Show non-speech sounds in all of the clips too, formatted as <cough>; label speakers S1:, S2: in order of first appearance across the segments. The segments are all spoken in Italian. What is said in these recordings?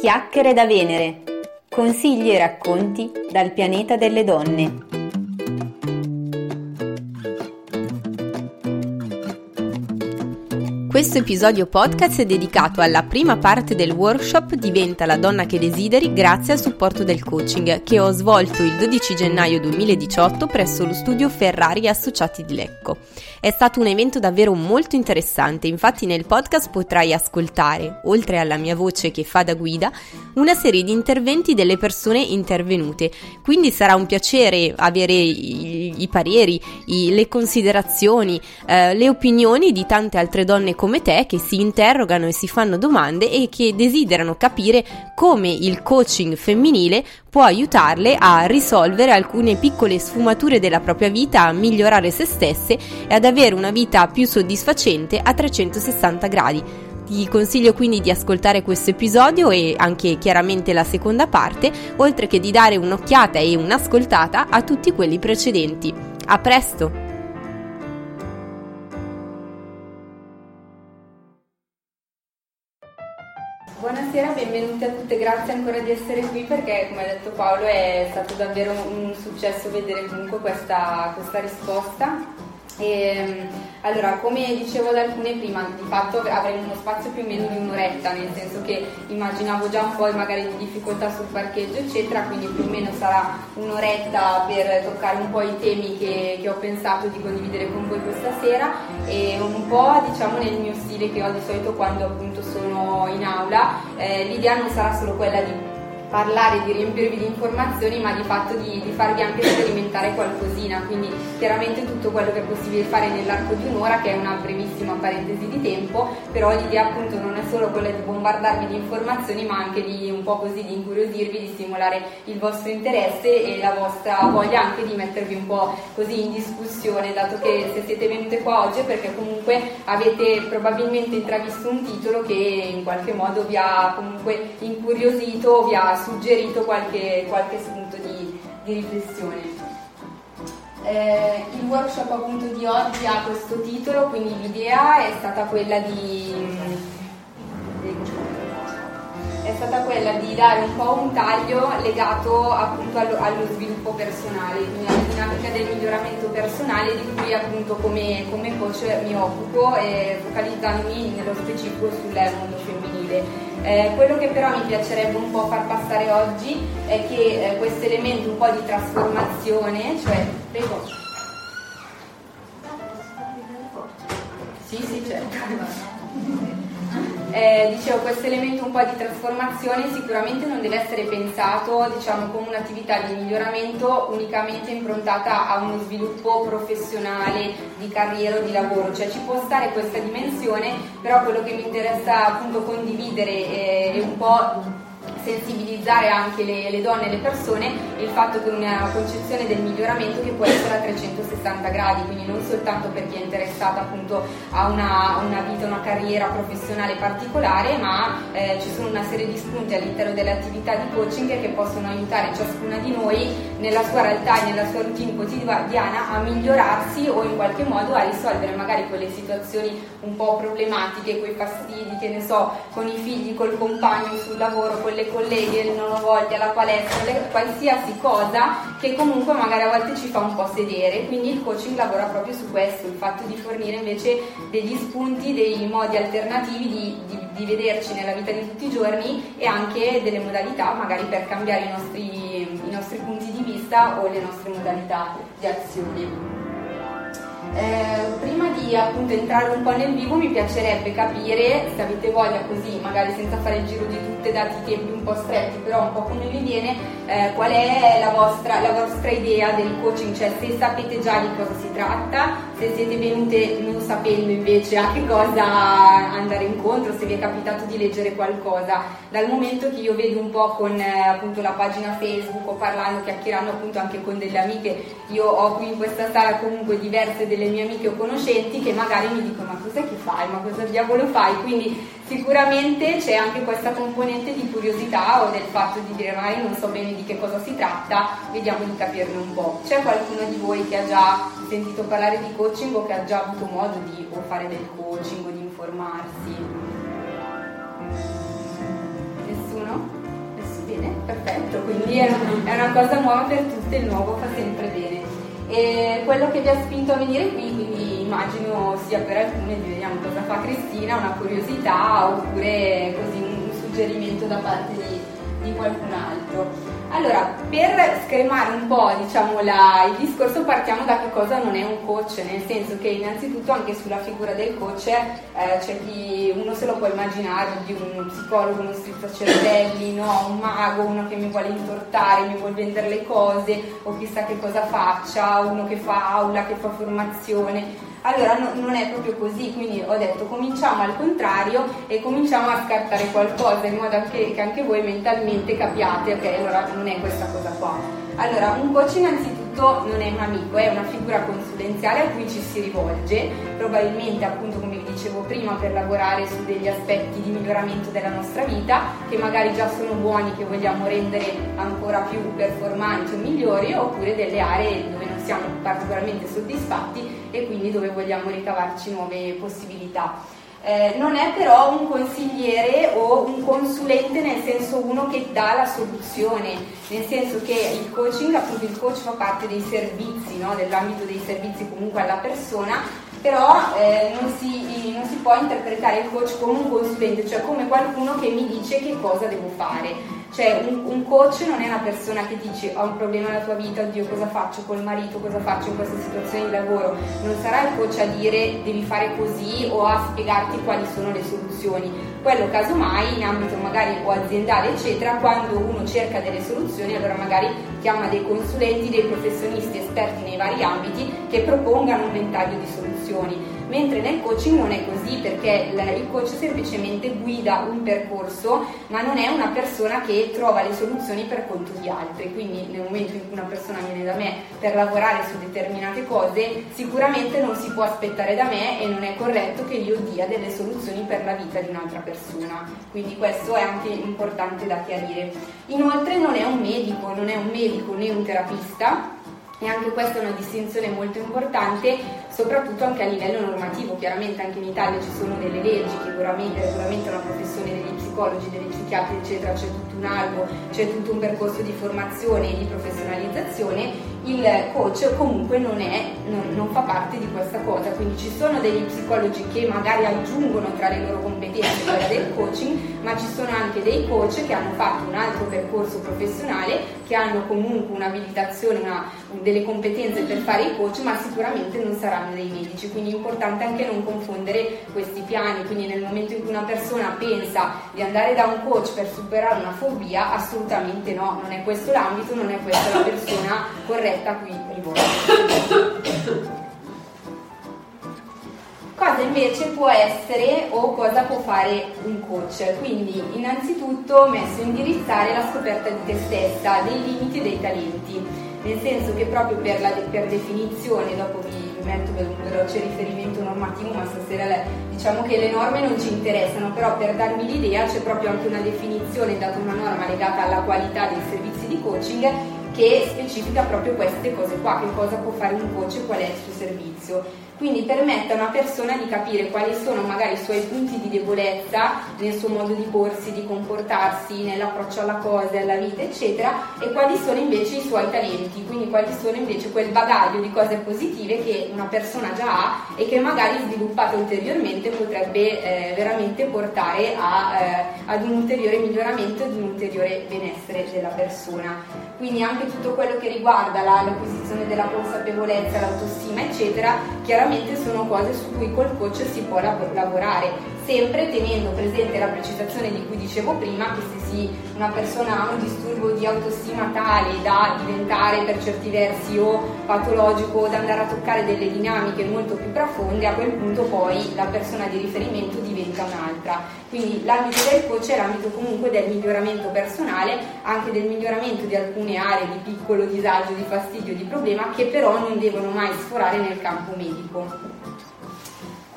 S1: Chiacchiere da Venere. Consigli e racconti dal pianeta delle donne. Questo episodio podcast è dedicato alla prima parte del workshop Diventa la donna che desideri grazie al supporto del coaching che ho svolto il 12 gennaio 2018 presso lo studio Ferrari Associati di Lecco. È stato un evento davvero molto interessante, infatti nel podcast potrai ascoltare, oltre alla mia voce che fa da guida, una serie di interventi delle persone intervenute, quindi sarà un piacere avere i, i pareri, i, le considerazioni, eh, le opinioni di tante altre donne come te che si interrogano e si fanno domande e che desiderano capire come il coaching femminile può aiutarle a risolvere alcune piccole sfumature della propria vita, a migliorare se stesse e ad avere una vita più soddisfacente a 360 gradi. Ti consiglio quindi di ascoltare questo episodio e anche chiaramente la seconda parte, oltre che di dare un'occhiata e un'ascoltata a tutti quelli precedenti. A presto!
S2: Buonasera, benvenute a tutte, grazie ancora di essere qui perché come ha detto Paolo è stato davvero un successo vedere comunque questa, questa risposta e, ehm, allora, come dicevo ad alcune prima, di fatto avremo uno spazio più o meno di un'oretta, nel senso che immaginavo già un po' magari di difficoltà sul parcheggio, eccetera, quindi più o meno sarà un'oretta per toccare un po' i temi che, che ho pensato di condividere con voi questa sera e un po' diciamo nel mio stile che ho di solito quando appunto sono in aula. Eh, l'idea non sarà solo quella di parlare, di riempirvi di informazioni, ma di fatto di, di, farvi anche sperimentare qualcosina. Quindi chiaramente tutto quello che è possibile fare nell'arco di un'ora, che è una brevissima parentesi di tempo, però l'idea appunto non è solo quella di bombardarvi di informazioni, ma anche di un po' così di incuriosirvi, di stimolare il vostro interesse e la vostra voglia anche di mettervi un po' così in discussione, dato che se siete venute qua oggi è perché comunque avete probabilmente intravisto un titolo che in qualche modo vi ha comunque incuriosito, vi ha suggerito qualche, qualche spunto di, di riflessione. Eh, il workshop appunto di oggi ha questo titolo, quindi l'idea è stata quella di è stata quella di dare un po' un taglio legato appunto allo, allo sviluppo personale, quindi alla dinamica del miglioramento personale di cui appunto come, come coach mi occupo e focalizzandomi nello specifico sul mondo femminile. Eh, quello che però mi piacerebbe un po' far passare oggi è che eh, questo elemento un po' di trasformazione, cioè prego. Sì, sì, certo eh, dicevo, questo elemento un po' di trasformazione sicuramente non deve essere pensato diciamo, come un'attività di miglioramento unicamente improntata a uno sviluppo professionale, di carriera o di lavoro, cioè ci può stare questa dimensione, però quello che mi interessa appunto condividere è, è un po' sensibilizzare anche le, le, donne e le persone il fatto che una concezione del miglioramento che può essere a 360 gradi, quindi non soltanto per chi è interessato appunto a una, una vita, una carriera professionale particolare, ma eh, ci sono una serie di spunti all'interno delle attività di coaching che possono aiutare ciascuna di noi nella sua realtà e nella sua routine quotidiana a migliorarsi o in qualche modo a risolvere magari quelle situazioni un po' problematiche, quei fastidi che ne so, con i figli, col compagno, sul lavoro, con le colleghe, non ho voglia, la palestra, le, qualsiasi cosa che comunque magari a volte ci fa un po' sedere, quindi il coaching lavora proprio su questo, il fatto di fornire invece degli spunti, dei modi alternativi di, di, di vederci nella vita di tutti i giorni e anche delle modalità magari per cambiare i nostri, i nostri punti di vista o le nostre modalità di azione. Eh, prima di appunto entrare un po' nel vivo mi piacerebbe capire, se avete voglia così, magari senza fare il giro di tutte, dati tempi un po' stretti, però un po' come vi viene, eh, qual è la vostra, la vostra idea del coaching, cioè se sapete già di cosa si tratta, se siete venute non sapendo invece a che cosa andare incontro, se vi è capitato di leggere qualcosa, dal momento che io vedo un po' con eh, appunto la pagina Facebook o parlando, chiacchierando appunto anche con delle amiche, io ho qui in questa sala comunque diverse delle mie amiche o conoscenti che magari mi dicono ma cos'è che fai, ma cosa diavolo fai, quindi sicuramente c'è anche questa componente di curiosità o del fatto di dire magari non so bene di che cosa si tratta, vediamo di capirne un po'. C'è qualcuno di voi che ha già sentito parlare di coaching o che ha già avuto modo di fare del coaching o di informarsi? Nessuno? certo, quindi è una, è una cosa nuova per tutte, il nuovo fa sempre bene. E quello che vi ha spinto a venire qui, quindi immagino sia per alcuni, vediamo cosa fa Cristina, una curiosità oppure così un suggerimento da parte di, di qualcun altro. Allora, per scremare un po' diciamo, la, il discorso partiamo da che cosa non è un coach, nel senso che innanzitutto anche sulla figura del coach eh, c'è chi uno se lo può immaginare di un psicologo, uno strizzacervelli, no? un mago, uno che mi vuole intortare, mi vuole vendere le cose o chissà che cosa faccia, uno che fa aula, che fa formazione. Allora no, non è proprio così, quindi ho detto cominciamo al contrario e cominciamo a scartare qualcosa in modo che, che anche voi mentalmente capiate ok allora non è questa cosa qua. Allora un coach innanzitutto non è un amico, è una figura consulenziale a cui ci si rivolge, probabilmente appunto come vi dicevo prima per lavorare su degli aspetti di miglioramento della nostra vita che magari già sono buoni, che vogliamo rendere ancora più performanti o migliori oppure delle aree dove siamo particolarmente soddisfatti e quindi dove vogliamo ricavarci nuove possibilità. Eh, non è però un consigliere o un consulente nel senso uno che dà la soluzione, nel senso che il coaching, appunto il coach fa parte dei servizi, no? dell'ambito dei servizi comunque alla persona, però eh, non, si, non si può interpretare il coach come un consulente, cioè come qualcuno che mi dice che cosa devo fare cioè un, un, coach non è una persona che dice ho un problema nella tua vita, oddio cosa faccio col marito, cosa faccio in questa situazione di lavoro. Non sarà il coach a dire devi fare così o a spiegarti quali sono le soluzioni. Quello casomai in ambito magari o aziendale eccetera, quando uno cerca delle soluzioni allora magari chiama dei consulenti, dei professionisti esperti nei vari ambiti che propongano un ventaglio di soluzioni mentre nel coaching non è così perché il coach semplicemente guida un percorso ma non è una persona che trova le soluzioni per conto di altri, quindi nel momento in cui una persona viene da me per lavorare su determinate cose sicuramente non si può aspettare da me e non è corretto che io dia delle soluzioni per la vita di un'altra persona, quindi questo è anche importante da chiarire. Inoltre non è un medico, non è un medico né un terapista, e anche questa è una distinzione molto importante, soprattutto anche a livello normativo. Chiaramente anche in Italia ci sono delle leggi che regolamentano la professione degli psicologi, degli psichiatri, eccetera, c'è tutto un albo, c'è tutto un percorso di formazione e di professionalizzazione il coach comunque non, è, non, non, fa parte di questa cosa, quindi ci sono degli psicologi che magari aggiungono tra le loro competenze quella del coaching, ma ci sono anche dei coach che hanno fatto un altro percorso professionale, che hanno comunque un'abilitazione, una, delle competenze per fare i coach, ma sicuramente non saranno dei medici, quindi è importante anche non confondere questi piani, quindi nel momento in cui una persona pensa di andare da un coach per superare una fobia, assolutamente no, non è questo l'ambito, non è questa la persona corretta diretta qui rivolta. Cosa invece può essere o cosa può fare un coach? Quindi innanzitutto messo indirizzare la scoperta di te stessa, dei limiti e dei talenti, nel senso che proprio per, la, per definizione, dopo vi metto per un veloce riferimento normativo, ma stasera diciamo che le norme non ci interessano, però per darmi l'idea c'è proprio anche una definizione data una norma legata alla qualità dei servizi di coaching che specifica proprio queste cose qua, che cosa può fare un coach e qual è il suo servizio quindi permette a una persona di capire quali sono magari i suoi punti di debolezza nel suo modo di porsi, di comportarsi, nell'approccio alla cosa, alla vita, eccetera, e quali sono invece i suoi talenti, quindi quali sono invece quel bagaglio di cose positive che una persona già ha e che magari sviluppato ulteriormente potrebbe eh, veramente portare a, eh, ad un ulteriore miglioramento e ad un ulteriore benessere della persona. Quindi anche tutto quello che riguarda la, l'acquisizione della consapevolezza, l'autostima, eccetera, chiaramente chiaramente sono cose su cui col coach si può lavorare, sempre tenendo presente la precisazione di cui dicevo prima, che se si, una persona ha un disturbo di autostima tale da diventare per certi versi o patologico o da andare a toccare delle dinamiche molto più profonde, a quel punto poi la persona di riferimento diventa un'altra. Quindi l'ambito del coach è l'ambito comunque del miglioramento personale, anche del miglioramento di alcune aree di piccolo disagio, di fastidio, di problema, che però non devono mai sforare nel campo medico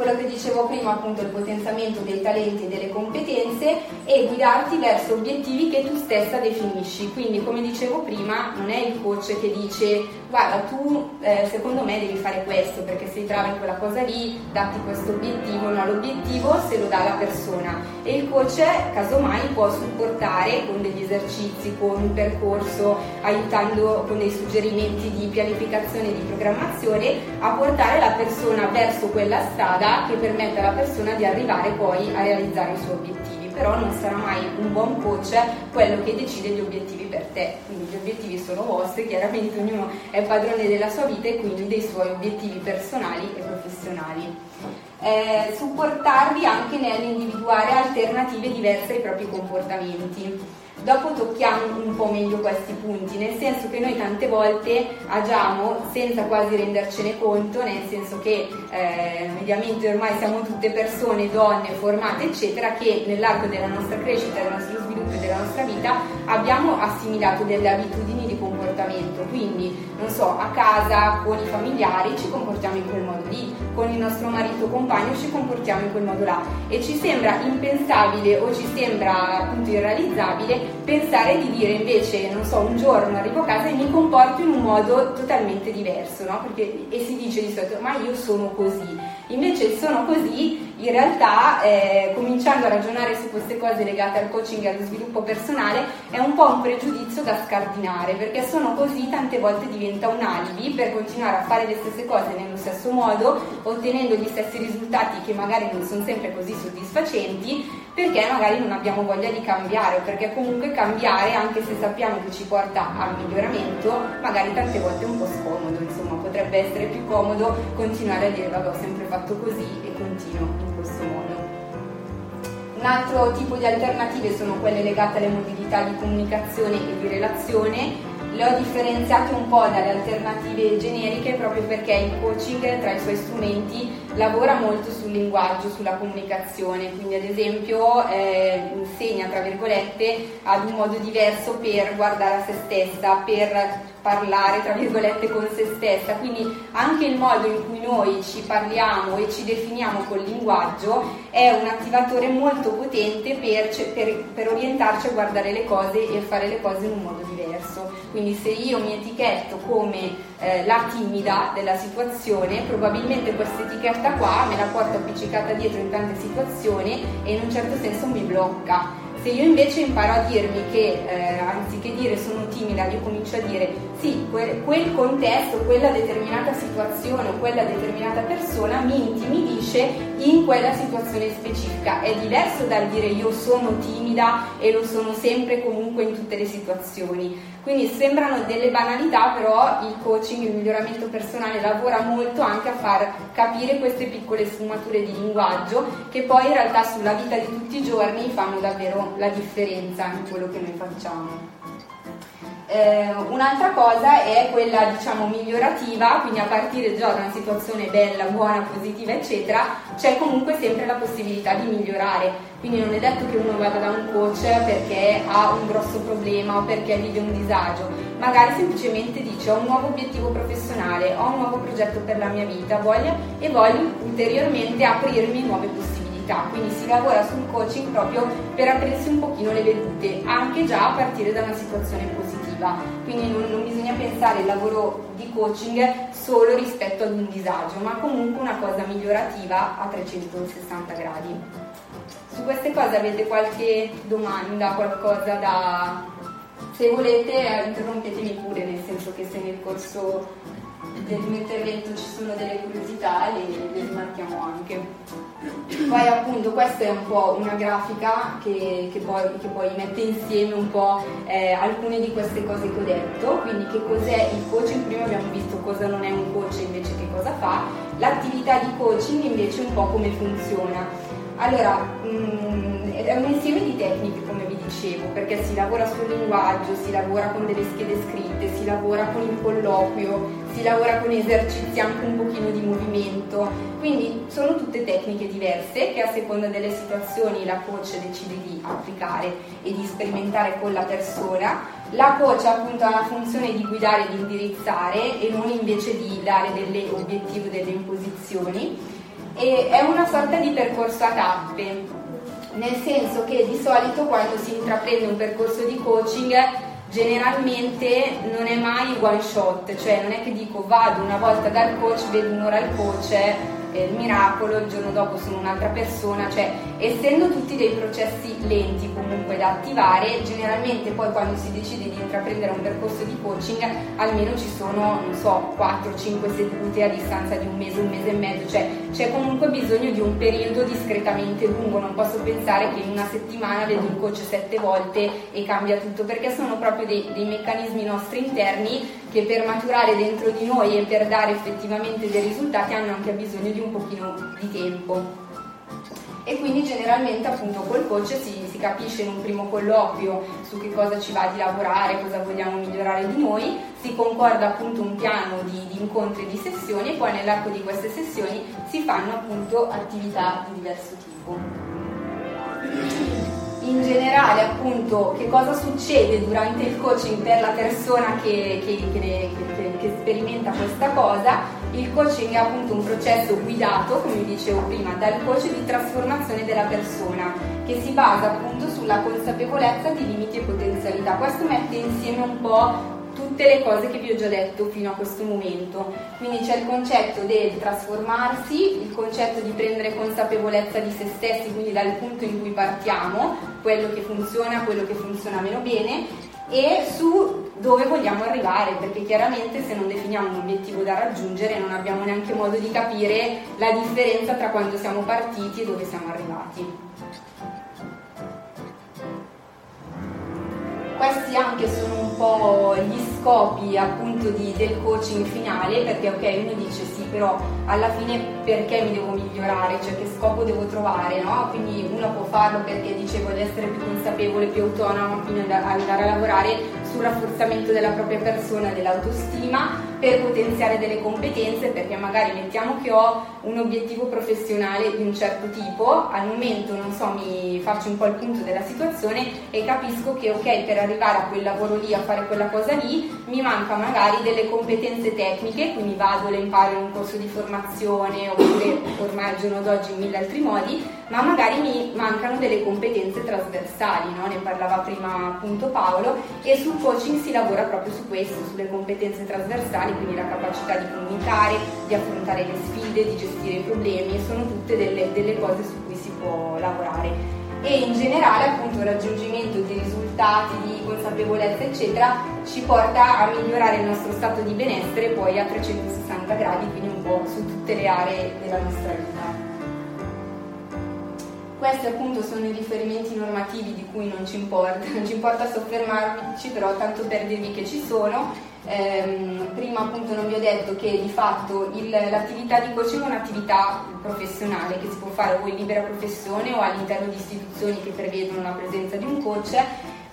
S2: quello che dicevo prima, appunto il potenziamento dei talenti e delle competenze e guidarti verso obiettivi che tu stessa definisci. Quindi, come dicevo prima, non è il coach che dice guarda tu eh, secondo me devi fare questo perché sei brava in quella cosa lì, datti questo obiettivo, no, l'obiettivo se lo dà la persona e il coach casomai può supportare con degli esercizi, con un percorso, aiutando con dei suggerimenti di pianificazione e di programmazione a portare la persona verso quella strada che permette alla persona di arrivare poi a realizzare i suoi obiettivi. Però non sarà mai un buon coach quello che decide gli obiettivi per te, quindi gli obiettivi sono vostri, chiaramente ognuno è padrone della sua vita e quindi dei suoi obiettivi personali e professionali. Eh, supportarvi anche nell'individuare alternative diverse ai propri comportamenti Dopo tocchiamo un po' meglio questi punti, nel senso che noi tante volte agiamo senza quasi rendercene conto, nel senso che eh, mediamente ormai siamo tutte persone, donne, formate, eccetera, che nell'arco della nostra crescita, del nostro sviluppo e della nostra vita abbiamo assimilato delle abitudini di comportamento. Quindi, non so, a casa, con i familiari ci comportiamo in quel modo lì, con il nostro marito o compagno ci comportiamo in quel modo là e ci sembra impensabile o ci sembra appunto irrealizzabile pensare di dire invece, non so, un giorno arrivo a casa e mi comporto in un modo totalmente diverso, no? Perché, e si dice di solito, ma io sono così. Invece sono così, in realtà eh, cominciando a ragionare su queste cose legate al coaching e allo sviluppo personale è un po' un pregiudizio da scardinare, perché sono così tante volte diventa un alibi per continuare a fare le stesse cose nello stesso modo, ottenendo gli stessi risultati che magari non sono sempre così soddisfacenti, perché magari non abbiamo voglia di cambiare o perché comunque cambiare anche se sappiamo che ci porta al miglioramento magari tante volte è un po' scomodo insomma potrebbe essere più comodo continuare a dire vabbè ho sempre fatto così e continuo in questo modo. Un altro tipo di alternative sono quelle legate alle modalità di comunicazione e di relazione. Le ho differenziate un po' dalle alternative generiche proprio perché il coaching tra i suoi strumenti lavora molto sul linguaggio, sulla comunicazione, quindi ad esempio eh, insegna tra virgolette ad un modo diverso per guardare a se stessa, per parlare tra virgolette con se stessa, quindi anche il modo in cui noi ci parliamo e ci definiamo col linguaggio è un attivatore molto potente per, per, per orientarci a guardare le cose e fare le cose in un modo diverso. Quindi se io mi etichetto come eh, la timida della situazione, probabilmente questa etichetta qua me la porto appiccicata dietro in tante situazioni e in un certo senso mi blocca. Se io invece imparo a dirmi che eh, anziché dire sono timida, io comincio a dire sì, quel, quel, contesto, quella determinata situazione o quella determinata persona mi intimidisce in quella situazione specifica. È diverso dal dire io sono timida e lo sono sempre comunque in tutte le situazioni. Quindi sembrano delle banalità, però il coaching, il miglioramento personale lavora molto anche a far capire queste piccole sfumature di linguaggio che poi in realtà sulla vita di tutti i giorni fanno davvero la differenza in quello che noi facciamo. Eh, un'altra cosa è quella diciamo migliorativa, quindi a partire già da una situazione bella, buona, positiva, eccetera, c'è comunque sempre la possibilità di migliorare. Quindi non è detto che uno vada da un coach perché ha un grosso problema o perché vive un disagio, magari semplicemente dice ho un nuovo obiettivo professionale, ho un nuovo progetto per la mia vita voglio, e voglio ulteriormente aprirmi nuove possibilità. Quindi si lavora sul coaching proprio per aprirsi un pochino le vedute, anche già a partire da una situazione positiva positiva, quindi non, non bisogna pensare al lavoro di coaching solo rispetto ad un disagio, ma comunque una cosa migliorativa a 360 gradi. Su queste cose avete qualche domanda, qualcosa da... Se volete eh, interrompetemi pure, nel senso che se nel corso del mio intervento ci sono delle curiosità le, le rimarchiamo anche. Poi appunto questa è un po' una grafica che, che, poi, che poi, mette insieme un po' eh, alcune di queste cose che ho detto, quindi che cos'è il coaching, prima abbiamo visto cosa non è un coach invece che cosa fa, l'attività di coaching invece un po' come funziona. Allora, mh, mm, è un insieme di tecniche come dicevo, perché si lavora sul linguaggio, si lavora con delle schede scritte, si lavora con il colloquio, si lavora con esercizi anche un pochino di movimento, quindi sono tutte tecniche diverse che a seconda delle situazioni la coach decide di applicare e di sperimentare con la persona. La coach appunto ha la funzione di guidare e di indirizzare e non invece di dare delle obiettivi, delle imposizioni. E è una sorta di percorso a tappe, nel senso che di solito quando si intraprende un percorso di coaching generalmente non è mai one shot, cioè non è che dico vado una volta dal coach, vedo un'ora al coach eh, il miracolo, il giorno dopo sono un'altra persona, cioè essendo tutti dei processi lenti comunque da attivare, generalmente poi quando si decide di intraprendere un percorso di coaching almeno ci sono, non so, 4-5 sedute a distanza di un mese, un mese e mezzo, cioè c'è comunque bisogno di un periodo discretamente lungo, non posso pensare che in una settimana vedo il coach sette volte e cambia tutto, perché sono proprio dei, dei meccanismi nostri interni che per maturare dentro di noi e per dare effettivamente dei risultati hanno anche bisogno di un pochino di tempo. E quindi generalmente appunto col coach si, si capisce in un primo colloquio su che cosa ci va di lavorare, cosa vogliamo migliorare di noi, si concorda appunto un piano di, di incontri e di sessioni e poi nell'arco di queste sessioni si fanno appunto attività di diverso tipo in generale appunto che cosa succede durante il coaching per la persona che, che, che, che, sperimenta questa cosa. Il coaching è appunto un processo guidato, come dicevo prima, dal coach di trasformazione della persona, che si basa appunto sulla consapevolezza di limiti e potenzialità. Questo mette insieme un po' tutte le cose che vi ho già detto fino a questo momento. Quindi c'è il concetto del trasformarsi, il concetto di prendere consapevolezza di se stessi, quindi dal punto in cui partiamo, quello che funziona, quello che funziona meno bene, e su dove vogliamo arrivare, perché chiaramente se non definiamo un obiettivo da raggiungere non abbiamo neanche modo di capire la differenza tra quando siamo partiti e dove siamo arrivati. questi anche sono un po' gli scopi appunto di, del coaching finale perché ok uno dice sì però alla fine perché mi devo migliorare cioè che scopo devo trovare no? quindi uno può farlo perché dice voglio essere più consapevole più autonomo quindi andare a lavorare sul rafforzamento della propria persona dell'autostima per potenziare delle competenze perché magari mettiamo che ho un obiettivo professionale di un certo tipo, al momento non so, mi faccio un po' il punto della situazione e capisco che ok, per arrivare a quel lavoro lì, a fare quella cosa lì, mi manca magari delle competenze tecniche, quindi vado, le imparo in un corso di formazione oppure ormai al giorno d'oggi in mille altri modi, ma magari mi mancano delle competenze trasversali, no? ne parlava prima appunto Paolo, e sul coaching si lavora proprio su questo, sulle competenze trasversali quindi la capacità di comunicare, di affrontare le sfide, di gestire i problemi, sono tutte delle, delle cose su cui si può lavorare e in generale appunto il raggiungimento di risultati, di consapevolezza eccetera ci porta a migliorare il nostro stato di benessere poi a 360 gradi, quindi un po' su tutte le aree della nostra vita. Questi appunto sono i riferimenti normativi di cui non ci importa, non ci importa soffermarci, però tanto per dirvi che ci sono. Ehm, prima appunto non vi ho detto che di fatto il, l'attività di coaching è un'attività professionale che si può fare o in libera professione o all'interno di istituzioni che prevedono la presenza di un coach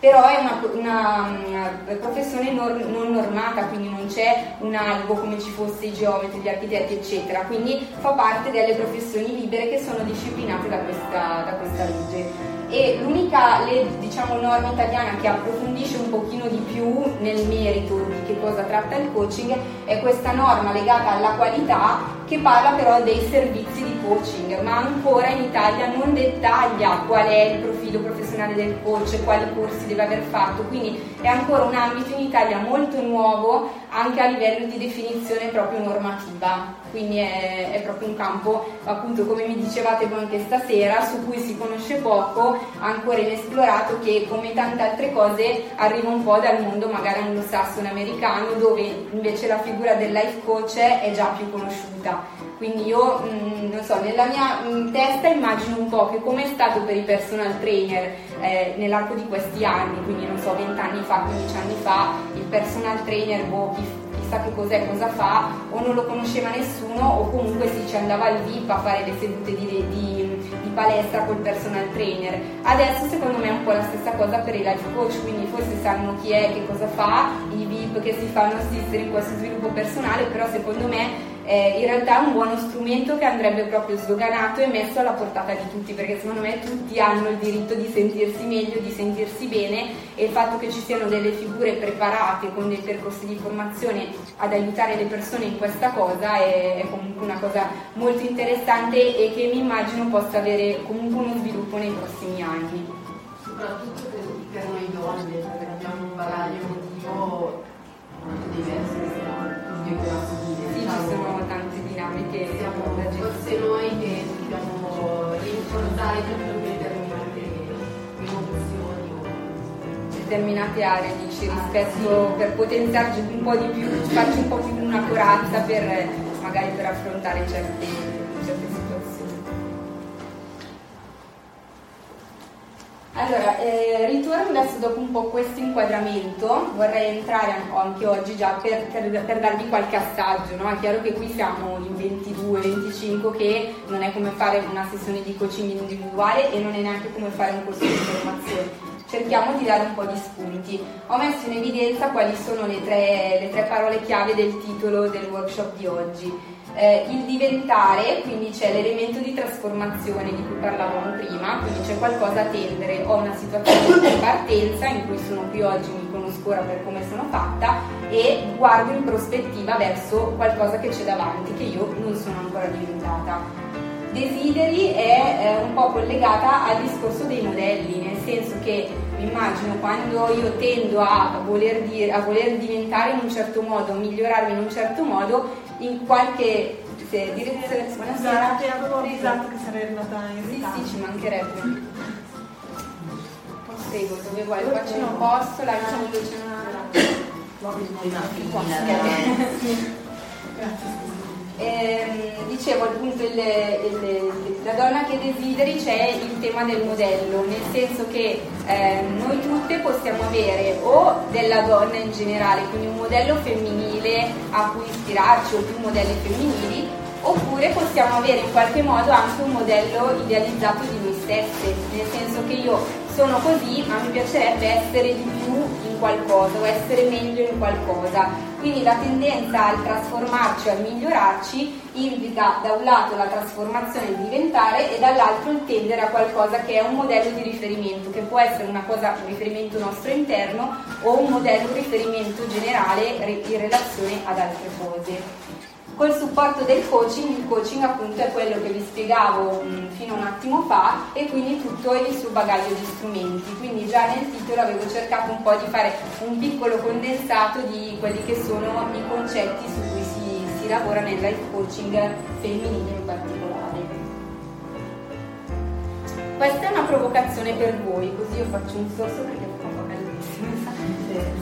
S2: però è una, una, una professione nor, non normata, quindi non c'è un albo come ci fosse i geometri, gli architetti, eccetera, quindi fa parte delle professioni libere che sono disciplinate da questa, da questa legge e l'unica diciamo, norma italiana che approfondisce un pochino di più nel merito di che cosa tratta il coaching è questa norma legata alla qualità che parla però dei servizi di coaching, ma ancora in Italia non dettaglia qual è il profilo professionale del coach, quali corsi deve aver fatto, quindi è ancora un ambito in Italia molto nuovo anche a livello di definizione proprio normativa, quindi è, è proprio un campo appunto come mi dicevate voi anche stasera su cui si conosce poco, ancora inesplorato che come tante altre cose arriva un po' dal mondo magari anglosassone americano dove invece la figura del life coach è già più conosciuta. Quindi io, mh, mm, non so, nella mia mh, testa immagino un po' che come è stato per i personal trainer eh, nell'arco di questi anni, quindi non so, 20 anni fa, 15 anni fa, il personal trainer, boh, chissà che cos'è, cosa fa, o non lo conosceva nessuno, o comunque si ci andava al VIP a fare le sedute di, di, di palestra col personal trainer. Adesso secondo me è un po' la stessa cosa per i life coach, quindi forse sanno chi è, che cosa fa, i VIP che si fanno assistere in questo sviluppo personale, però secondo me eh, in realtà è un buono strumento che andrebbe proprio sdoganato e messo alla portata di tutti, perché secondo me tutti hanno il diritto di sentirsi meglio, di sentirsi bene e il fatto che ci siano delle figure preparate con dei percorsi di formazione ad aiutare le persone in questa cosa è, è comunque una cosa molto interessante e che mi immagino possa avere comunque uno sviluppo nei prossimi anni.
S3: Soprattutto per, noi donne, perché abbiamo un bagaglio diverse che
S2: Sì, ci diciamo. Sono tante dinamiche.
S3: Siamo forse noi che dobbiamo rinforzare proprio determinate emozioni
S2: determinate aree dici rispetto per potenziarci un po' di più, farci un po' più una corazza per magari per affrontare certe, Allora, eh, ritorno adesso dopo un po' questo inquadramento, vorrei entrare anche oggi già per, per, per darvi qualche assaggio, no? è chiaro che qui siamo in 22-25 che non è come fare una sessione di coaching individuale e non è neanche come fare un corso di formazione cerchiamo di dare un po' di spunti. Ho messo in evidenza quali sono le tre, le tre parole chiave del titolo del workshop di oggi. Eh, il diventare, quindi c'è l'elemento di trasformazione di cui parlavamo prima, quindi c'è qualcosa a tendere, ho una situazione di partenza in cui sono qui oggi, mi conosco ora per come sono fatta e guardo in prospettiva verso qualcosa che c'è davanti, che io non sono ancora diventata. Desideri è eh, un po' collegata al discorso dei modelli, nel senso che mi immagino quando io tendo a voler, dire, a voler diventare in un certo modo, migliorarmi in un certo modo, in qualche se, direzione...
S4: Buonasera, ti avevo avvisato che sarei arrivata in
S2: ritardo. Sì, sì, ci mancherebbe. Prego, dove vuoi? Qua c'è un posto, là c'è una... Grazie. Eh, dicevo appunto il, il, la donna che desideri c'è il tema del modello, nel senso che eh, noi tutte possiamo avere o della donna in generale, quindi un modello femminile a cui ispirarci o più modelli femminili, oppure possiamo avere in qualche modo anche un modello idealizzato di noi stesse, nel senso che io sono così ma mi piacerebbe essere di più in qualcosa o essere meglio in qualcosa quindi la tendenza al trasformarci, al migliorarci, implica da un lato la trasformazione, il diventare e dall'altro il tendere a qualcosa che è un modello di riferimento, che può essere una cosa, un riferimento nostro interno o un modello, un riferimento generale in relazione ad altre cose. Col supporto del coaching, il coaching appunto è quello che vi spiegavo mh, fino a un attimo fa e quindi tutto il suo bagaglio di strumenti. Quindi già nel titolo avevo cercato un po' di fare un piccolo condensato di quelli che sono i concetti su cui si, si lavora nel life coaching femminile in particolare. Questa è una provocazione per voi, così io faccio un sorso perché fa un po' caldissimo.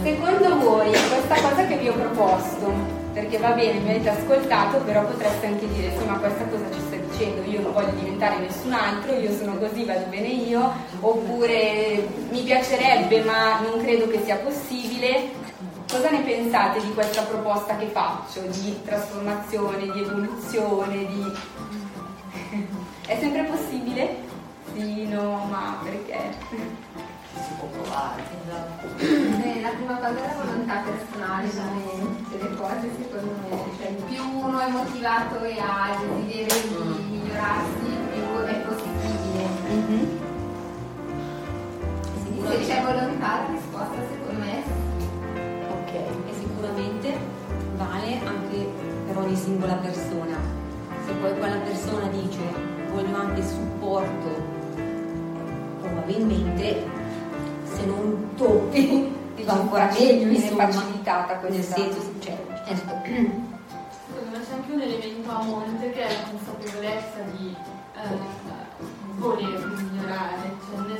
S2: Secondo voi questa cosa che vi ho proposto perché va bene, mi avete ascoltato, però potreste anche dire sì, ma questa cosa ci sta dicendo, io non voglio diventare nessun altro, io sono così, vado bene io, oppure mi piacerebbe ma non credo che sia possibile. Cosa ne pensate di questa proposta che faccio, di trasformazione, di evoluzione, di... <laughs> È sempre possibile? Sì, no, ma perché?
S3: Si può provare.
S5: Eh, la prima cosa è la volontà personale come le cose secondo me, cioè più uno è motivato e ha il desiderio di migliorarsi, più è possibile. Mm-hmm. Se c'è volontà la risposta secondo me è
S6: Ok, e sicuramente vale anche per ogni singola persona. Se poi quella persona dice voglio anche supporto, probabilmente se non toppi ti va ancora meglio
S2: viene facilitata
S6: questa senso cioè, certo.
S7: secondo me c'è anche un elemento a monte che è la consapevolezza di eh, voler migliorare cioè,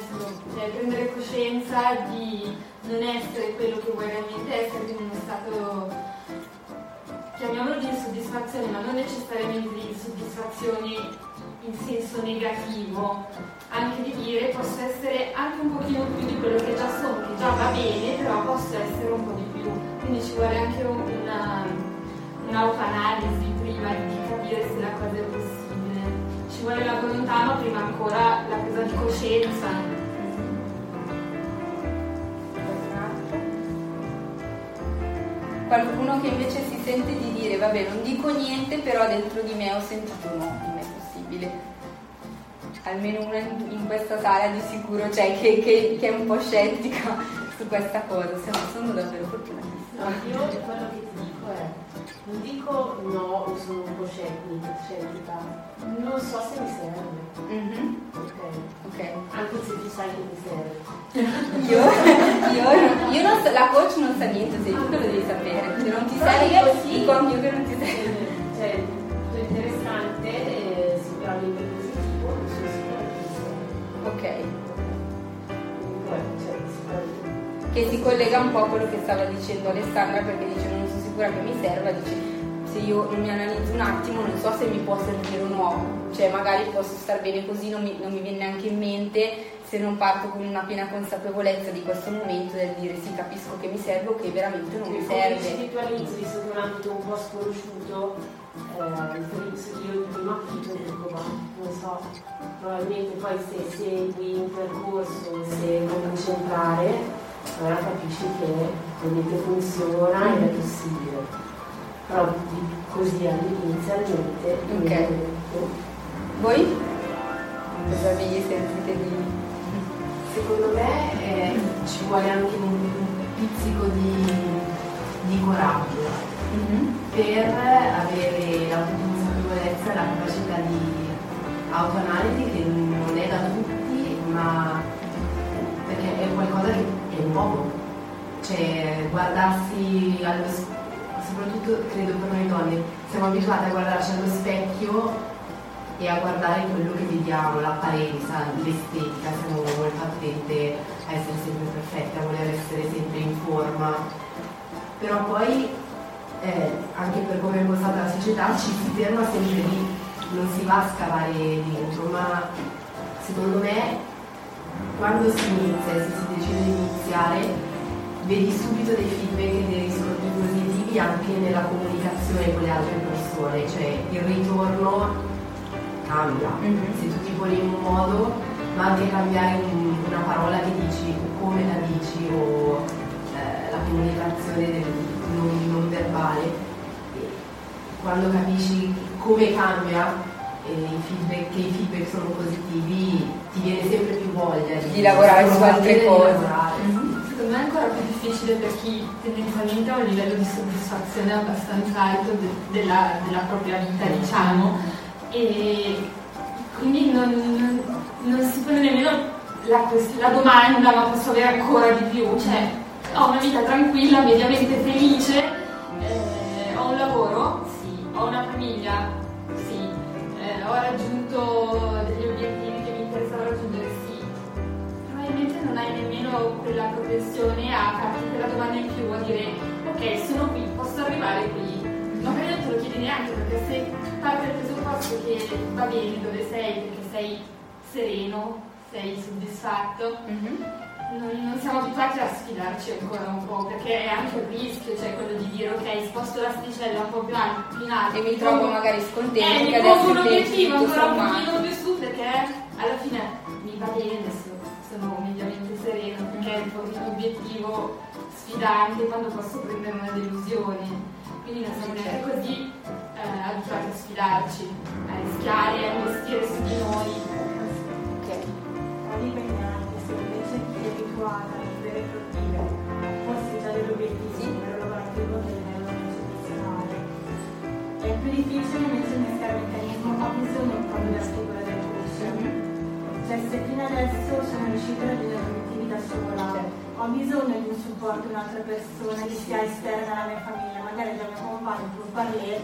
S7: cioè prendere coscienza di non essere quello che vuoi realmente essere in uno stato chiamiamolo di insoddisfazione ma non necessariamente di insoddisfazione in senso negativo, anche di dire posso essere anche un pochino più di quello che già sono, che già va bene, però posso essere un po' di più. Quindi ci vuole anche una, un'autoanalisi prima di capire se la cosa è possibile. Ci vuole la volontà, ma prima ancora la presa di coscienza.
S2: Qualcuno che invece si sente di dire, vabbè, non dico niente, però dentro di me ho sentito no possibile. Almeno una in, questa sala di sicuro c'è che, che, che, è un po' scettica su questa cosa, siamo, sono davvero fortunatissima.
S3: No, io quello che ti dico è, non dico no, sono un po' scettica, non so se mi serve. Mm-hmm. Okay. ok. Anche se tu sai che mi serve. <laughs>
S2: io, io, io non so, la coach non sa niente, sei tu che lo devi sapere. Se non ti serve, dico anch'io che non ti serve. Ok.
S3: Cioè.
S2: Che si collega un po' a quello che stava dicendo Alessandra perché dice non sono sicura che mi serva, dice se io non mi analizzo un attimo non so se mi può servire o no, cioè magari posso star bene così, non mi, non mi viene neanche in mente se non parto con una piena consapevolezza di questo momento del dire sì capisco che mi serve o che veramente non mi
S3: Come dici
S2: serve.
S3: visto che è un ambito un po' sconosciuto, eh, primo affitto dico, non so, probabilmente poi se segui un percorso, se cominci a entrare, allora capisci che ovviamente funziona ed è possibile. Però così inizialmente
S2: Ok.
S3: ovviamente,
S2: Voi? Cosa vi sentite di...
S8: Secondo me eh, ci vuole anche un pizzico di, di coraggio per avere l'autoconsapevolezza e la capacità di autoanalisi che non è da tutti, ma perché è qualcosa che è nuovo. Cioè guardarsi allo specchio, soprattutto credo per noi donne, siamo abituate a guardarci allo specchio e a guardare quello che vediamo, l'apparenza, l'estetica, siamo molto attente a essere sempre perfette, a voler essere sempre in forma. Però poi, eh, anche per come è impostata la società, ci si ferma sempre lì, non si va a scavare dentro, ma secondo me quando si inizia e se si decide di iniziare, vedi subito dei feedback e dei riscontri positivi anche nella comunicazione con le altre persone, cioè il ritorno cambia.
S2: Mhm.
S8: Se tu ti poni in un modo, ma anche cambiare un- una parola che dici o come la dici o eh, la comunicazione del non, non verbale. Quando capisci come cambia i feedback, che i feedback sono positivi, ti viene sempre più voglia
S2: Di lavorare su altre
S8: di
S2: cose.
S8: lavorare.
S7: Secondo me è ancora più difficile per chi tendenzialmente ha un livello di soddisfazione abbastanza alto de- della, della propria vita, diciamo, e quindi non, non- non si pone nemmeno la, quest- la domanda ma posso avere ancora di più, cioè ho una vita tranquilla, mediamente felice, eh, ho un lavoro, sì, ho una famiglia, sì, eh, ho raggiunto degli obiettivi che mi interessava raggiungere, sì, probabilmente non hai nemmeno quella propensione a farti quella domanda in più, a dire ok, sono qui, posso arrivare qui. Magari non te lo chiedi neanche perché se parte dal presupposto che va bene dove sei, perché sei sereno, sei soddisfatto, non, non siamo abituati a sfidarci ancora un po', perché è anche un rischio, cioè quello di dire ok, sposto l'asticella un po' più, in alto.
S2: E mi trovo magari scontento
S7: Eh, mi pongo un obiettivo ancora un pochino più su perché alla fine mi va bene adesso sono mediamente serena perché è un obiettivo sfidante quando posso prendere una delusione quindi non siamo neanche così eh, abituati a sfidarci a rischiare
S4: è. È più difficile invece innescare il meccanismo, ho bisogno proprio della figura del coach. Cioè se fino adesso sono riuscita a raggiungere gli obiettivi da sola, ho bisogno di un supporto di un'altra persona che sia esterna alla mia famiglia, magari il mio compagno, può parlare,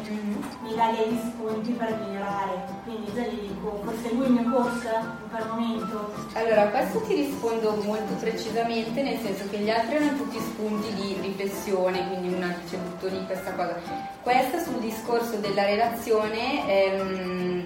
S4: mi dà degli spunti per migliorare. Quindi già gli dico, forse lui è il mio coach in quel momento.
S2: Allora, questo ti rispondo molto precisamente, nel senso che gli altri hanno tutti spunti di riflessione, quindi una dice butto lì questa cosa. Questa sul discorso della relazione ehm,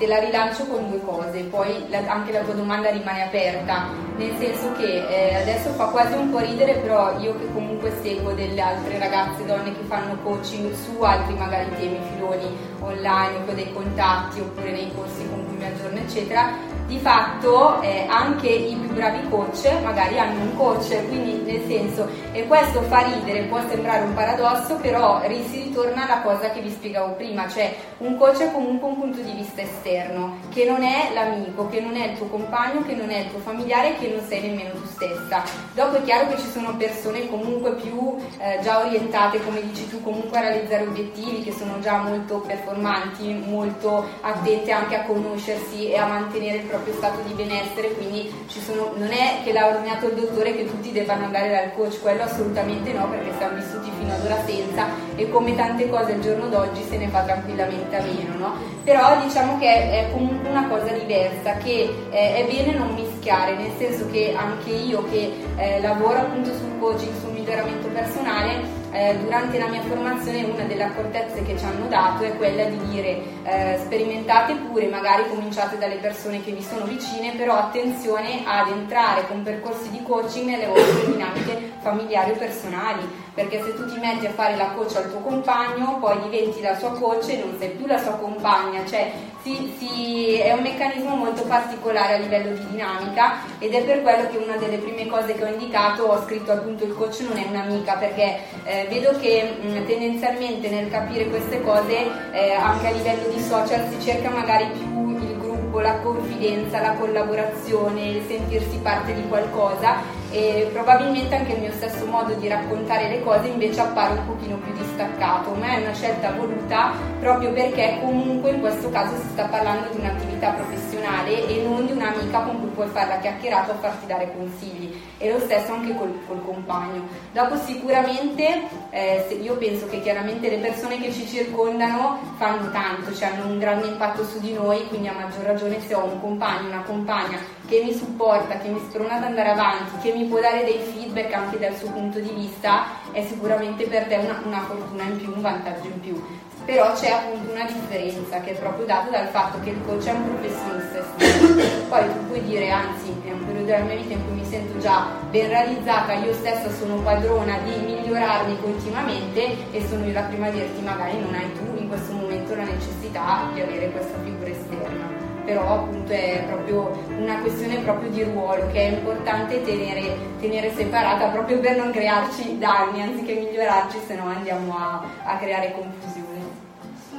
S2: te la rilancio con due cose, poi la- anche la tua domanda rimane aperta, nel senso che eh, adesso fa quasi un po' ridere, però io che comunque seguo delle altre ragazze, donne che fanno coaching su altri magari temi, filoni online, o dei contatti oppure nei corsi con cui mi aggiorno, eccetera, di fatto eh, anche i più bravi coach magari hanno un coach, quindi nel senso, e questo fa ridere, può sembrare un paradosso, però si ritorna alla cosa che vi spiegavo prima, cioè un coach è comunque un punto di vista esterno, che non è l'amico, che non è il tuo compagno, che non è il tuo familiare, che non sei nemmeno tu stessa. Dopo è chiaro che ci sono persone comunque più eh, già orientate, come dici tu, comunque a realizzare obiettivi, che sono già molto performanti, molto attente anche a conoscersi e a mantenere il proprio stato di benessere, quindi sono non è che l'ha ordinato il dottore che tutti debbano andare dal coach, quello assolutamente no, perché siamo vissuti fino ad ora senza e come tante cose al giorno d'oggi se ne fa tranquillamente a meno, no? Però diciamo che è, è comunque una cosa diversa, che eh, è bene non mischiare, nel senso che anche io che eh, lavoro appunto sul coaching, sul miglioramento personale, eh, durante la mia formazione una delle accortezze che ci hanno dato è quella di dire eh, sperimentate pure, magari cominciate dalle persone che vi sono vicine, però attenzione ad entrare con percorsi di coaching nelle vostre dinamiche familiari o personali, perché se tu ti metti a fare la coach al tuo compagno, poi diventi la sua coach e non sei più la sua compagna, cioè si, si, è un meccanismo molto particolare a livello di dinamica ed è per quello che una delle prime cose che ho indicato ho scritto appunto il coach non è un'amica perché eh, vedo che mh, tendenzialmente nel capire queste cose eh, anche a livello di social si cerca magari più il gruppo, la confidenza, la collaborazione, il sentirsi parte di qualcosa e probabilmente anche il mio stesso modo di raccontare le cose invece appare un pochino più distaccato, ma è una scelta voluta proprio perché comunque in questo caso si sta parlando di un'attività professionale e non di un'amica con cui puoi fare la chiacchierata o farti dare consigli e lo stesso anche col, col compagno. Dopo sicuramente eh, io penso che chiaramente le persone che ci circondano fanno tanto, cioè hanno un grande impatto su di noi, quindi a maggior ragione se ho un compagno, una compagna che mi supporta, che mi sprona ad andare avanti, che mi può dare dei feedback anche dal suo punto di vista, è sicuramente per te una, una fortuna in più, un vantaggio in più. Però c'è appunto una differenza che è proprio data dal fatto che il coach è un professionista esterno. Poi tu puoi dire, anzi, è un periodo della mia vita in cui mi sento già ben realizzata, io stessa sono padrona di migliorarmi continuamente e sono io la prima a dirti magari non hai tu in questo momento la necessità di avere questa figura esterna però appunto è proprio una questione proprio di ruolo che è importante tenere, tenere separata proprio per non crearci danni anziché migliorarci se no andiamo a, a creare confusione.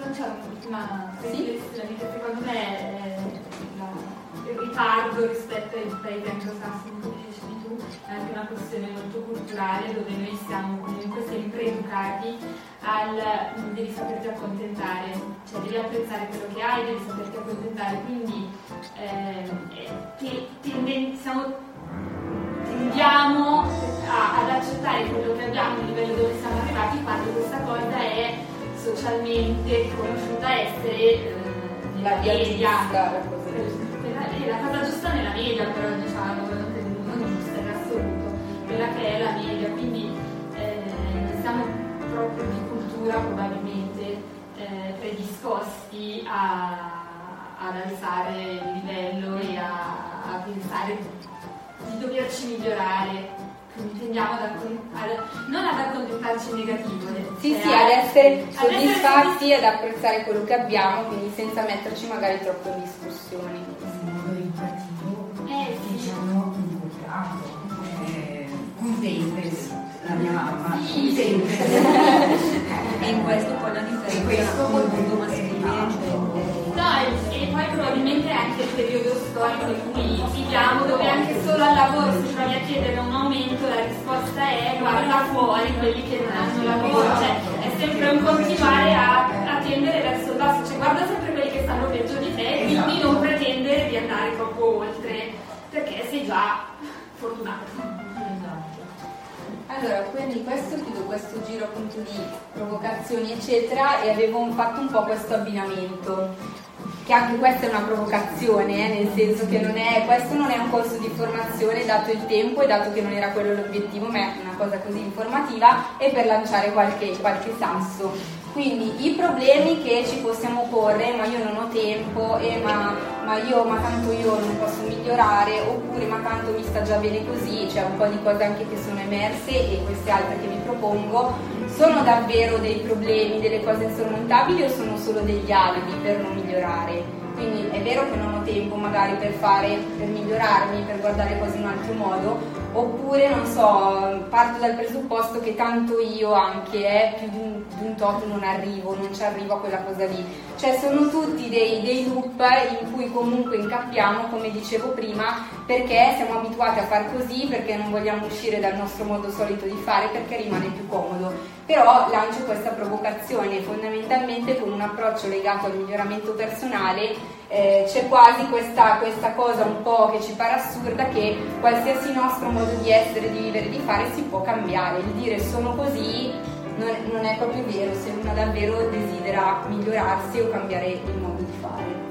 S7: C'è un'ultima riflessione che secondo me è il ritardo rispetto ai paesi anglosassoni come dicevi tu è anche una questione molto culturale dove noi siamo comunque sempre educati al devi saperti accontentare, cioè devi apprezzare quello che hai, devi saperti accontentare, quindi eh, tende, siamo, tendiamo a, ad accettare quello che abbiamo, il livello dove siamo arrivati, quando questa cosa è socialmente conosciuta essere eh,
S2: la
S7: media.
S2: La
S7: cosa giusta. La cosa giusta nella media, però diciamo, non giusta in assoluto, quella che è la media, quindi eh, siamo proprio di cultura probabilmente eh, predisposti a, ad alzare il livello e a, a pensare di doverci migliorare tendiamo ad, ad, non ad accontentarci in negativo.
S2: Eh, sì, cioè sì, ad essere soddisfatti e ad apprezzare quello che abbiamo, quindi senza metterci magari troppo in discussione.
S9: In modo educativo,
S7: eh, sì.
S9: diciamo inculcato, eh, contente la mia mamma,
S7: sì. <laughs>
S6: e in questo poi la differenza col mondo maschile
S7: No, e, poi probabilmente anche il periodo storico in cui viviamo, dove anche solo al lavoro si provi a chiedere un aumento, la risposta è guarda fuori quelli che non hanno lavoro, cioè è sempre un continuare a, a tendere verso il basso, cioè guarda sempre quelli che stanno peggio di te, quindi non pretendere di andare troppo oltre, perché sei già fortunato.
S2: Allora, quindi questo chiudo questo giro appunto di provocazioni eccetera e avevo fatto un po' questo abbinamento che anche questa è una provocazione, eh, nel senso che non è, questo non è un corso di formazione dato il tempo e dato che non era quello l'obiettivo, ma è una cosa così informativa e per lanciare qualche, qualche sasso. Quindi i problemi che ci possiamo porre, ma io non ho tempo, eh, ma, ma, io, ma tanto io non posso migliorare, oppure ma tanto mi sta già bene così, c'è un po' di cose anche che sono emerse e queste altre che vi propongo, sono davvero dei problemi, delle cose insormontabili o sono solo degli alibi per non migliorare? Quindi è vero che non ho tempo magari per fare, per migliorarmi, per guardare cose in un altro modo, oppure non so, parto dal presupposto che tanto io anche eh, più di un, di un tot non arrivo, non ci arrivo a quella cosa lì. Cioè sono tutti dei, dei loop in cui comunque incappiamo, come dicevo prima, perché siamo abituati a far così, perché non vogliamo uscire dal nostro modo solito di fare, perché rimane più comodo. Però lancio questa provocazione fondamentalmente con un approccio legato al miglioramento personale eh, c'è quasi questa, questa, cosa un po' che ci pare assurda che qualsiasi nostro modo di essere, di vivere, di fare si può cambiare. Il dire sono così non, non è proprio vero se uno davvero desidera migliorarsi o cambiare il modo di fare.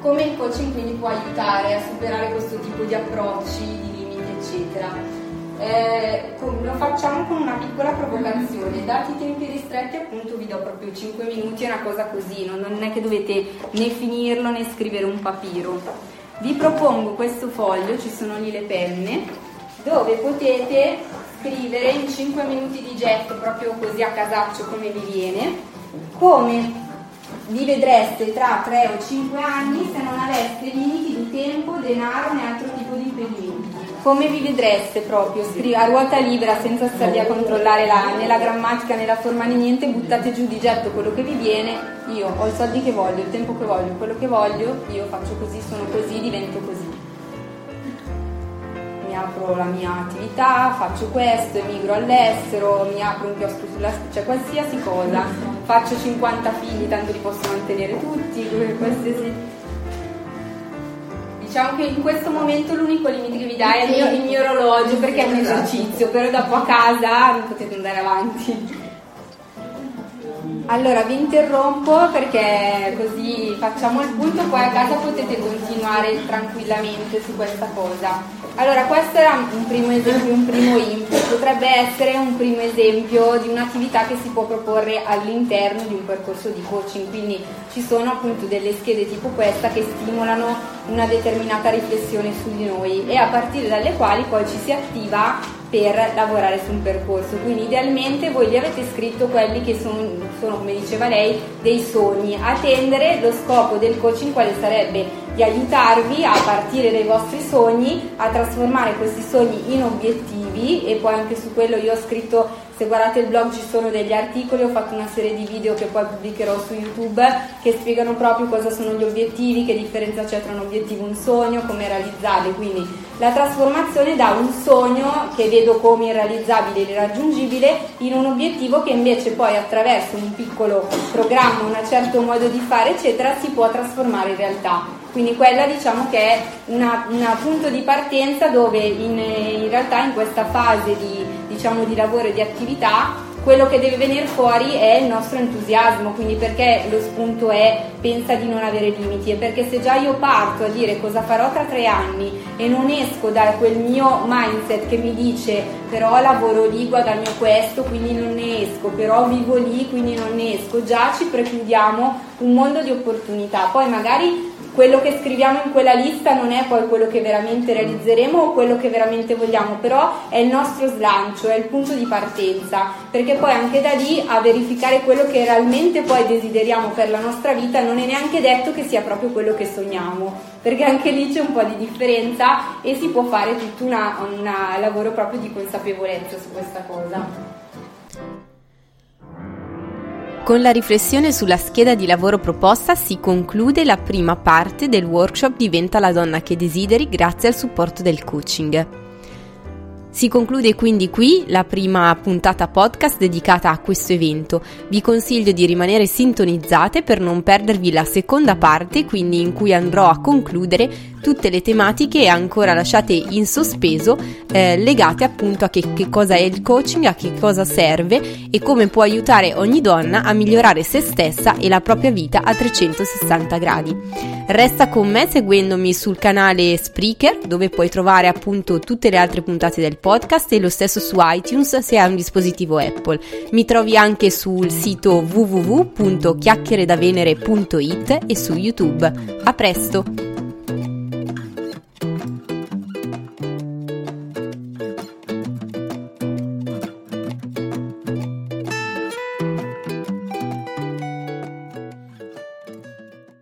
S2: Come il coaching quindi può aiutare a superare questo tipo di approcci, di limiti, eccetera? Eh, lo facciamo con una piccola provocazione, dati i tempi ristretti appunto vi do proprio 5 minuti, è una cosa così, non, è che dovete né finirlo né scrivere un papiro. Vi propongo questo foglio, ci sono lì le penne, dove potete scrivere in 5 minuti di getto, proprio così a casaccio come vi viene, come vi vedreste tra 3 o 5 anni se non aveste limiti di tempo, denaro né altro tipo di impedimenti come vi vedreste proprio, scri- a ruota libera senza starvi a controllare la, né la grammatica né la forma né niente, buttate giù di getto quello che vi viene, io ho i soldi che voglio, il tempo che voglio, quello che voglio, io faccio così, sono così, divento così. Mi apro la mia attività, faccio questo, emigro all'estero, mi apro un chiosco sulla cioè qualsiasi cosa, faccio 50 figli, tanto li posso mantenere tutti, <laughs> qualsiasi Diciamo che in questo momento l'unico limite che vi dà è il mio, il mio orologio perché è un esercizio, però dopo a casa non potete andare avanti. Allora vi interrompo perché così facciamo il punto, poi a casa potete continuare tranquillamente su questa cosa. Allora, questo era un primo esempio, un primo input, potrebbe essere un primo esempio di un'attività che si può proporre all'interno di un percorso di coaching, quindi ci sono appunto delle schede tipo questa che stimolano una determinata riflessione su di noi e a partire dalle quali poi ci si attiva per lavorare su un percorso. Quindi idealmente voi gli avete scritto quelli che sono, sono, come diceva lei, dei sogni. Attendere lo scopo del coaching quale sarebbe di aiutarvi a partire dai vostri sogni, a trasformare questi sogni in obiettivi e poi anche su quello io ho scritto se guardate il blog ci sono degli articoli, ho fatto una serie di video che poi pubblicherò su YouTube che spiegano proprio cosa sono gli obiettivi, che differenza c'è tra un obiettivo e un sogno, come realizzarli. Quindi la trasformazione da un sogno che vedo come irrealizzabile e irraggiungibile in un obiettivo che invece poi attraverso un piccolo programma, un certo modo di fare, eccetera, si può trasformare in realtà. Quindi quella diciamo che è un punto di partenza dove in, in realtà in questa fase di, diciamo, di lavoro e di attività quello che deve venire fuori è il nostro entusiasmo, quindi perché lo spunto è pensa di non avere limiti? E perché se già io parto a dire cosa farò tra tre anni e non esco da quel mio mindset che mi dice però lavoro lì, guadagno questo, quindi non ne esco, però vivo lì, quindi non ne esco, già ci precludiamo un mondo di opportunità. Poi magari quello che scriviamo in quella lista non è poi quello che veramente realizzeremo o quello che veramente vogliamo, però è il nostro slancio, è il punto di partenza, perché poi anche da lì a verificare quello che realmente poi desideriamo per la nostra vita non è neanche detto che sia proprio quello che sogniamo, perché anche lì c'è un po' di differenza e si può fare tutto un lavoro proprio di consapevolezza su questa cosa.
S1: Con la riflessione sulla scheda di lavoro proposta si conclude la prima parte del workshop Diventa la donna che desideri grazie al supporto del coaching. Si conclude quindi qui la prima puntata podcast dedicata a questo evento. Vi consiglio di rimanere sintonizzate per non perdervi la seconda parte, quindi in cui andrò a concludere tutte le tematiche ancora lasciate in sospeso eh, legate appunto a che, che cosa è il coaching, a che cosa serve e come può aiutare ogni donna a migliorare se stessa e la propria vita a 360 gradi. Resta con me seguendomi sul canale Spreaker dove puoi trovare appunto tutte le altre puntate del podcast e lo stesso su iTunes se hai un dispositivo Apple. Mi trovi anche sul sito www.chiacchieredavenere.it e su YouTube. A presto!